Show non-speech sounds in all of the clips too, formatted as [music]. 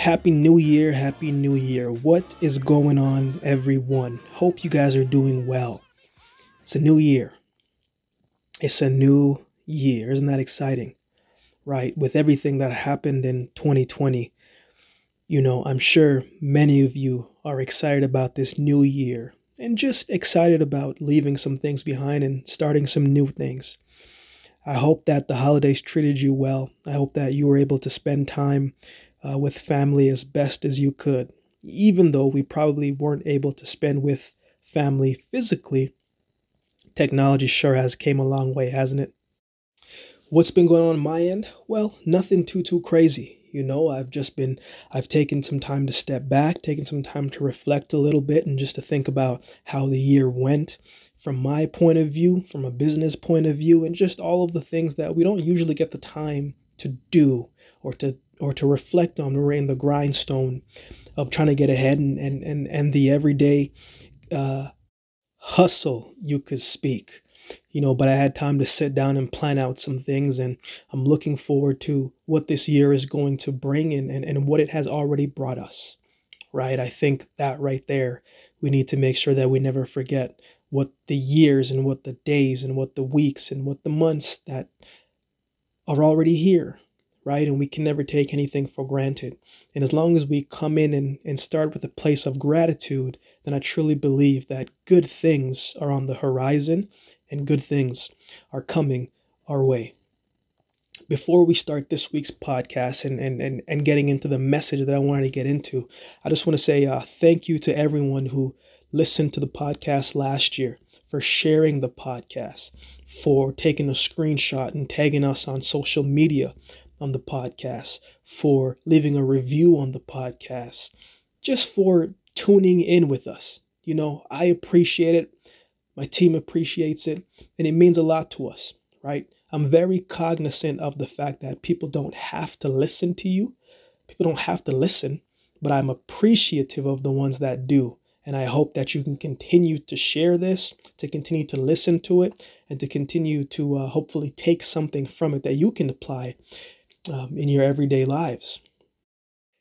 Happy New Year, Happy New Year. What is going on, everyone? Hope you guys are doing well. It's a new year. It's a new year. Isn't that exciting? Right? With everything that happened in 2020, you know, I'm sure many of you are excited about this new year and just excited about leaving some things behind and starting some new things. I hope that the holidays treated you well. I hope that you were able to spend time uh, with family as best as you could, even though we probably weren't able to spend with family physically. Technology sure has came a long way, hasn't it? What's been going on, on my end? Well, nothing too too crazy. You know, I've just been I've taken some time to step back, taken some time to reflect a little bit and just to think about how the year went from my point of view, from a business point of view, and just all of the things that we don't usually get the time to do or to or to reflect on. We're in the grindstone of trying to get ahead and and and, and the everyday uh, hustle, you could speak. You know, but I had time to sit down and plan out some things, and I'm looking forward to what this year is going to bring and, and, and what it has already brought us. Right? I think that right there, we need to make sure that we never forget what the years and what the days and what the weeks and what the months that are already here right? And we can never take anything for granted. And as long as we come in and, and start with a place of gratitude, then I truly believe that good things are on the horizon and good things are coming our way. Before we start this week's podcast and, and, and, and getting into the message that I wanted to get into, I just want to say uh, thank you to everyone who listened to the podcast last year, for sharing the podcast, for taking a screenshot and tagging us on social media on the podcast, for leaving a review on the podcast, just for tuning in with us. You know, I appreciate it. My team appreciates it, and it means a lot to us, right? I'm very cognizant of the fact that people don't have to listen to you. People don't have to listen, but I'm appreciative of the ones that do. And I hope that you can continue to share this, to continue to listen to it, and to continue to uh, hopefully take something from it that you can apply um, in your everyday lives.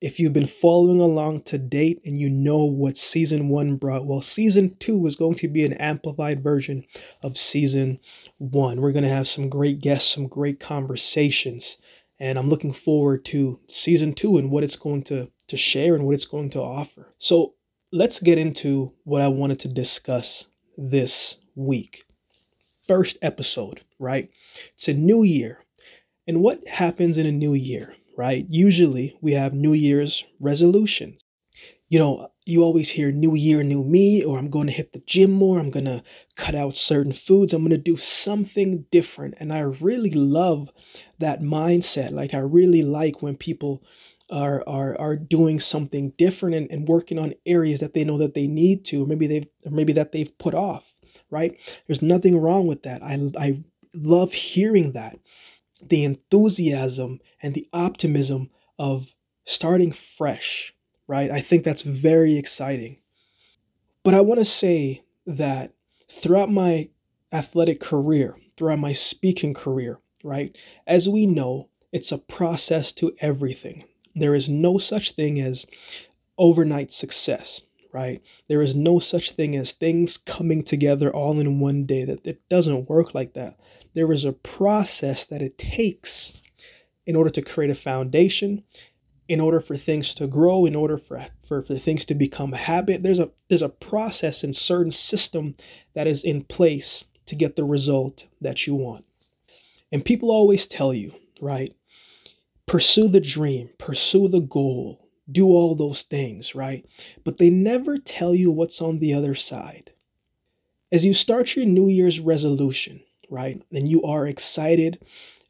If you've been following along to date and you know what season one brought, well, season two is going to be an amplified version of season one. We're going to have some great guests, some great conversations, and I'm looking forward to season two and what it's going to, to share and what it's going to offer. So let's get into what I wanted to discuss this week. First episode, right? It's a new year. And what happens in a new year, right? Usually we have New Year's resolutions. You know, you always hear new year, new me, or I'm going to hit the gym more, I'm going to cut out certain foods, I'm going to do something different. And I really love that mindset. Like, I really like when people are are are doing something different and, and working on areas that they know that they need to, or maybe they've or maybe that they've put off, right? There's nothing wrong with that. I I love hearing that the enthusiasm and the optimism of starting fresh, right? I think that's very exciting. But I want to say that throughout my athletic career, throughout my speaking career, right, as we know, it's a process to everything. There is no such thing as overnight success, right? There is no such thing as things coming together all in one day. That it doesn't work like that there is a process that it takes in order to create a foundation in order for things to grow in order for, for, for things to become a habit. There's a there's a process and certain system that is in place to get the result that you want. And people always tell you right pursue the dream pursue the goal do all those things right? But they never tell you what's on the other side. As you start your new year's resolution right? And you are excited.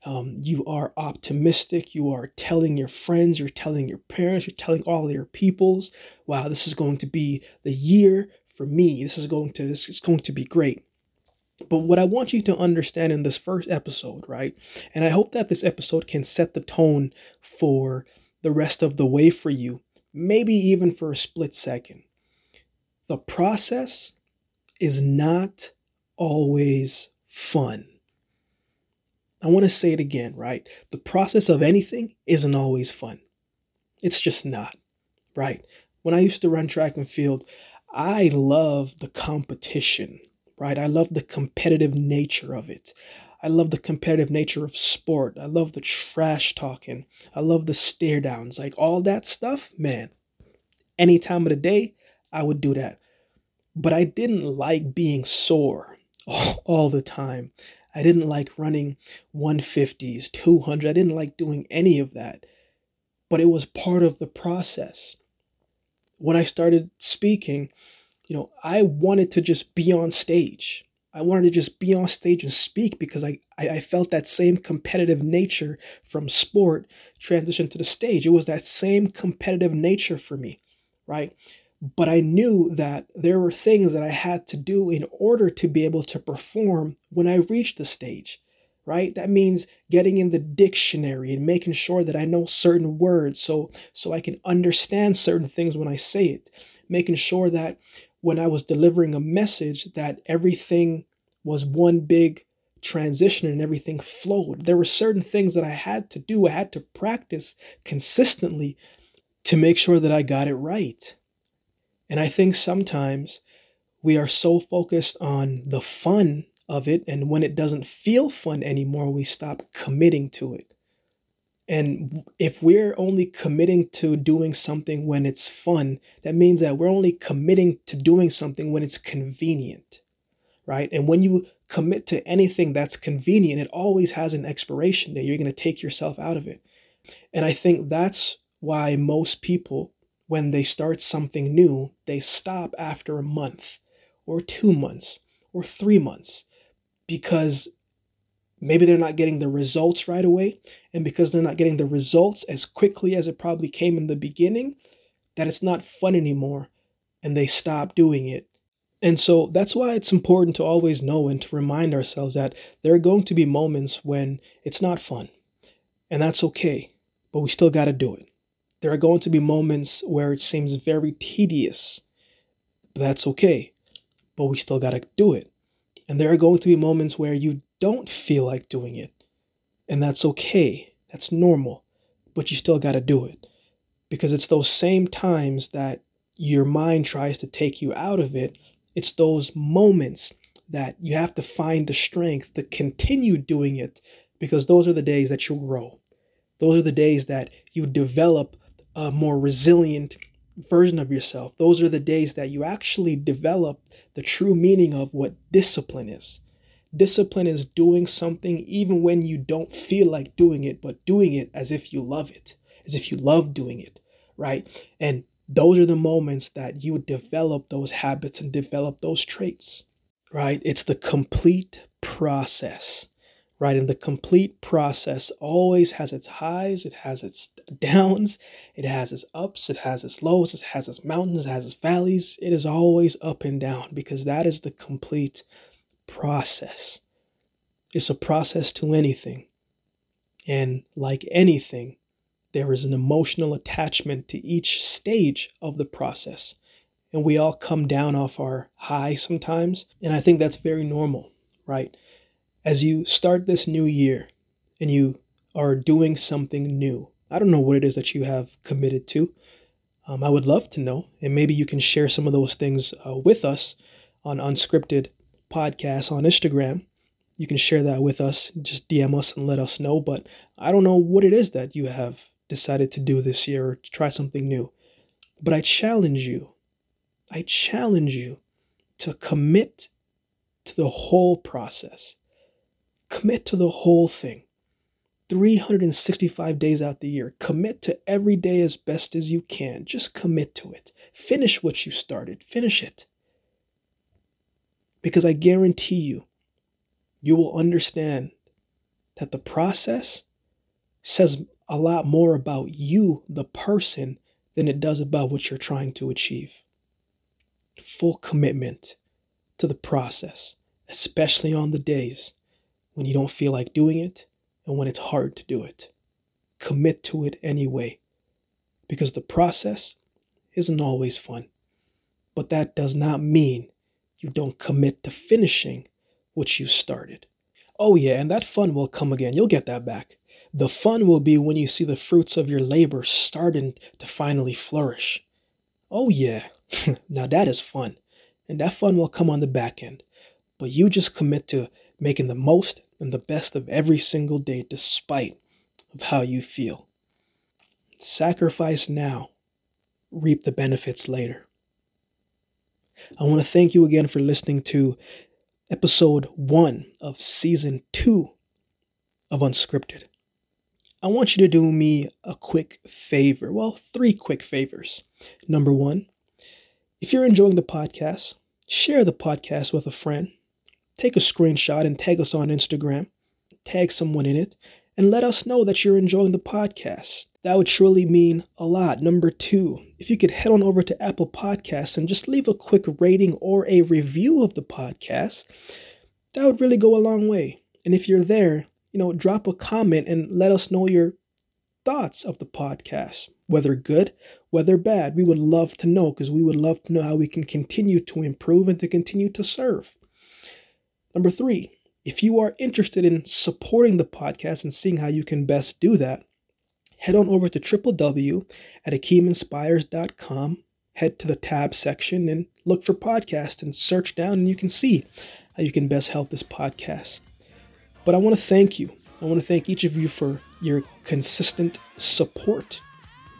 Um, you are optimistic. You are telling your friends, you're telling your parents, you're telling all your peoples, wow, this is going to be the year for me. This is going to this is going to be great. But what I want you to understand in this first episode, right? And I hope that this episode can set the tone for the rest of the way for you, maybe even for a split second. The process is not always fun. I want to say it again, right? The process of anything isn't always fun. It's just not, right? When I used to run track and field, I love the competition, right? I love the competitive nature of it. I love the competitive nature of sport. I love the trash talking. I love the stare downs. Like all that stuff, man. Any time of the day, I would do that. But I didn't like being sore [sighs] all, the time. I didn't like running 150s, 200. I didn't like doing any of that. But it was part of the process. When I started speaking, you know, I wanted to just be on stage. I wanted to just be on stage and speak because I, I, I felt that same competitive nature from sport transition to the stage. It was that same competitive nature for me, right? But I knew that there were things that I had to do in order to be able to perform when I reached the stage, right? That means getting in the dictionary and making sure that I know certain words so so I can understand certain things when I say it. Making sure that when I was delivering a message that everything was one big transition and everything flowed. There were certain things that I had to do, I had to practice consistently to make sure that I got it right. And I think sometimes we are so focused on the fun of it, and when it doesn't feel fun anymore, we stop committing to it. And if we're only committing to doing something when it's fun, that means that we're only committing to doing something when it's convenient, right? And when you commit to anything that's convenient, it always has an expiration date. You're going to take yourself out of it. And I think that's why most people, when they start something new, they stop after a month or two months or three months because maybe they're not getting the results right away. And because they're not getting the results as quickly as it probably came in the beginning, that it's not fun anymore and they stop doing it. And so that's why it's important to always know and to remind ourselves that there are going to be moments when it's not fun. And that's okay, but we still got to do it. There are going to be moments where it seems very tedious, but that's okay, but we still got to do it. And there are going to be moments where you don't feel like doing it. And that's okay. That's normal. But you still got to do it. Because it's those same times that your mind tries to take you out of it. It's those moments that you have to find the strength to continue doing it because those are the days that you'll grow. Those are the days that you develop a more resilient version of yourself. Those are the days that you actually develop the true meaning of what discipline is. Discipline is doing something even when you don't feel like doing it, but doing it as if you love it, as if you love doing it, right? And those are the moments that you develop those habits and develop those traits, right? It's the complete process, right? And the complete process always has its highs, it has its downs, it has its ups, it has its lows, it has its mountains, it has its valleys. It is always up and down because that is the complete process. It's a process to anything. And like anything, there is an emotional attachment to each stage of the process. And we all come down off our high sometimes. And I think that's very normal, right? As you start this new year and you are doing something new, I don't know what it is that you have committed to. Um, I would love to know. And maybe you can share some of those things uh, with us on Unscripted podcast on Instagram. You can share that with us. Just DM us and let us know. But I don't know what it is that you have decided to do this year or try something new. But I challenge you, I challenge you to commit to the whole process. Commit to the whole thing. 365 days out the year. Commit to every day as best as you can. Just commit to it. Finish what you started. Finish it. Because I guarantee you, you will understand that the process says a lot more about you, the person, than it does about what you're trying to achieve. Full commitment to the process, especially on the days when you don't feel like doing it and when it's hard to do it. Commit to it anyway, because the process isn't always fun. But that does not mean you don't commit to finishing what you started. Oh, yeah, and that fun will come again. You'll get that back. The fun will be when you see the fruits of your labor starting to finally flourish. Oh, yeah, [laughs] now that is fun. And that fun will come on the back end. But you just commit to making the most and the best of every single day despite of how you feel. Sacrifice now, reap the benefits later. I want to thank you again for listening to episode one of season two of Unscripted. I want you to do me a quick favor. Well, three quick favors. Number one, if you're enjoying the podcast, share the podcast with a friend. Take a screenshot and tag us on Instagram. Tag someone in it and let us know that you're enjoying the podcast. That would surely mean a lot. Number two, if you could head on over to Apple Podcasts and just leave a quick rating or a review of the podcast, that would really go a long way. And if you're there, you know, drop a comment and let us know your thoughts of the podcast, whether good, whether bad. We would love to know because we would love to know how we can continue to improve and to continue to serve. Number three, if you are interested in supporting the podcast and seeing how you can best do that, head on over to www at akeeminspires.com, head to the tab section and look for podcast and search down and you can see how you can best help this podcast. But I want to thank you. I want to thank each of you for your consistent support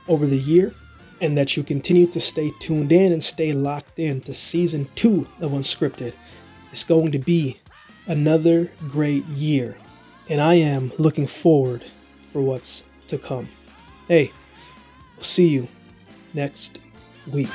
over the year and that you continue to stay tuned in and stay locked in to season two of Unscripted. It's going to be another great year, and I am looking forward for what's to come. Hey, we'll see you next week.